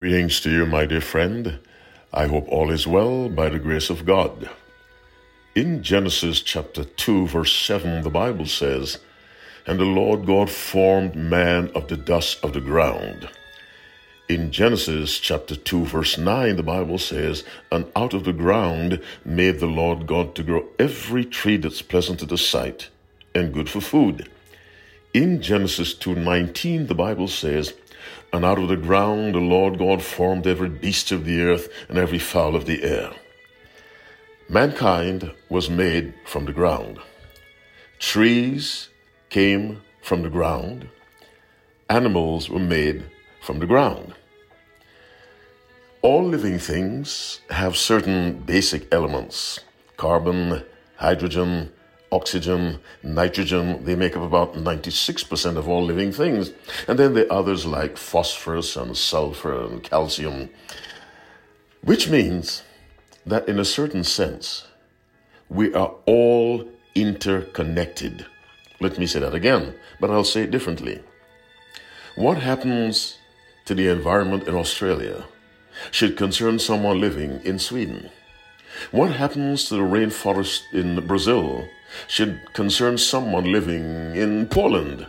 Greetings to you, my dear friend. I hope all is well by the grace of God. In Genesis chapter 2, verse 7, the Bible says, And the Lord God formed man of the dust of the ground. In Genesis chapter 2, verse 9, the Bible says, And out of the ground made the Lord God to grow every tree that's pleasant to the sight and good for food. In Genesis 2:19 the Bible says, and out of the ground the Lord God formed every beast of the earth and every fowl of the air. Mankind was made from the ground. Trees came from the ground. Animals were made from the ground. All living things have certain basic elements carbon, hydrogen, oxygen, nitrogen, they make up about 96% of all living things. And then there are others like phosphorus and sulfur and calcium, which means that in a certain sense, we are all interconnected. Let me say that again, but I'll say it differently. What happens to the environment in Australia should concern someone living in Sweden. What happens to the rainforest in Brazil? Should concern someone living in Poland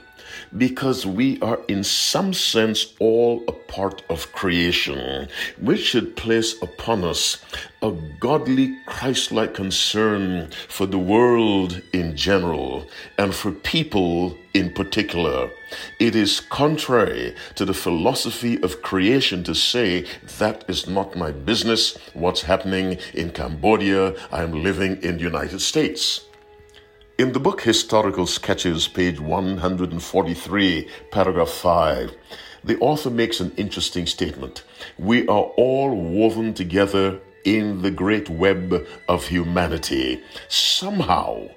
because we are in some sense all a part of creation, which should place upon us a godly Christ-like concern for the world in general and for people in particular. It is contrary to the philosophy of creation to say that is not my business. What's happening in Cambodia? I'm living in the United States. In the book Historical Sketches, page 143, paragraph 5, the author makes an interesting statement. We are all woven together in the great web of humanity. Somehow,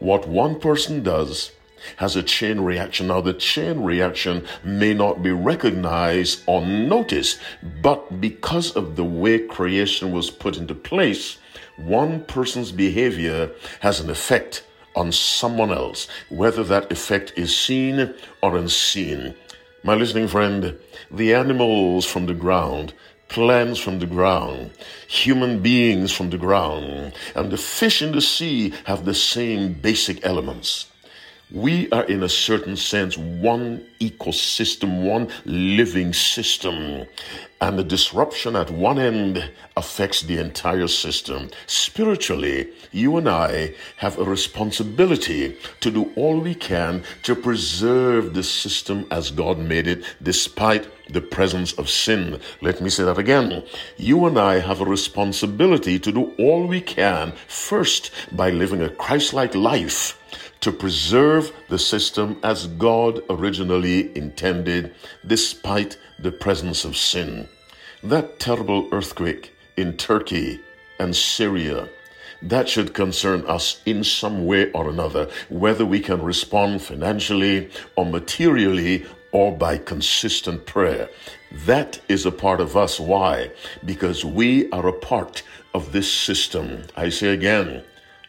what one person does has a chain reaction. Now, the chain reaction may not be recognized or noticed, but because of the way creation was put into place, one person's behavior has an effect on someone else, whether that effect is seen or unseen. My listening friend, the animals from the ground, plants from the ground, human beings from the ground, and the fish in the sea have the same basic elements. We are, in a certain sense, one ecosystem, one living system. And the disruption at one end affects the entire system. Spiritually, you and I have a responsibility to do all we can to preserve the system as God made it, despite the presence of sin. Let me say that again. You and I have a responsibility to do all we can, first by living a Christ like life to preserve the system as God originally intended, despite the presence of sin. That terrible earthquake in Turkey and Syria, that should concern us in some way or another, whether we can respond financially or materially or by consistent prayer. That is a part of us. Why? Because we are a part of this system. I say again,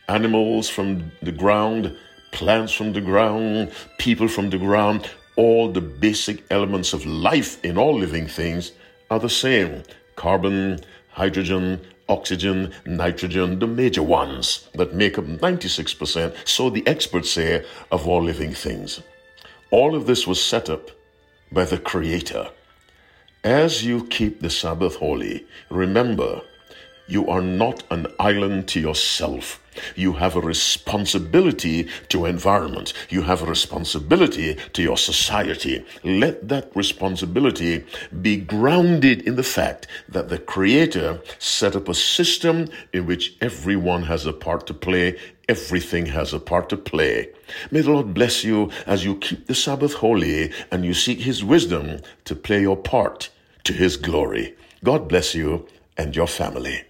animals from the ground plants from the ground, people from the ground, all the basic elements of life in all living things are the same carbon, hydrogen, oxygen, nitrogen, the major ones that make up 96%, so the experts say, of all living things. All of this was set up by the Creator. As you keep the Sabbath holy, remember you are not an island to yourself. You have a responsibility to environment. You have a responsibility to your society. Let that responsibility be grounded in the fact that the Creator set up a system in which everyone has a part to play. Everything has a part to play. May the Lord bless you as you keep the Sabbath holy and you seek His wisdom to play your part to His glory. God bless you and your family.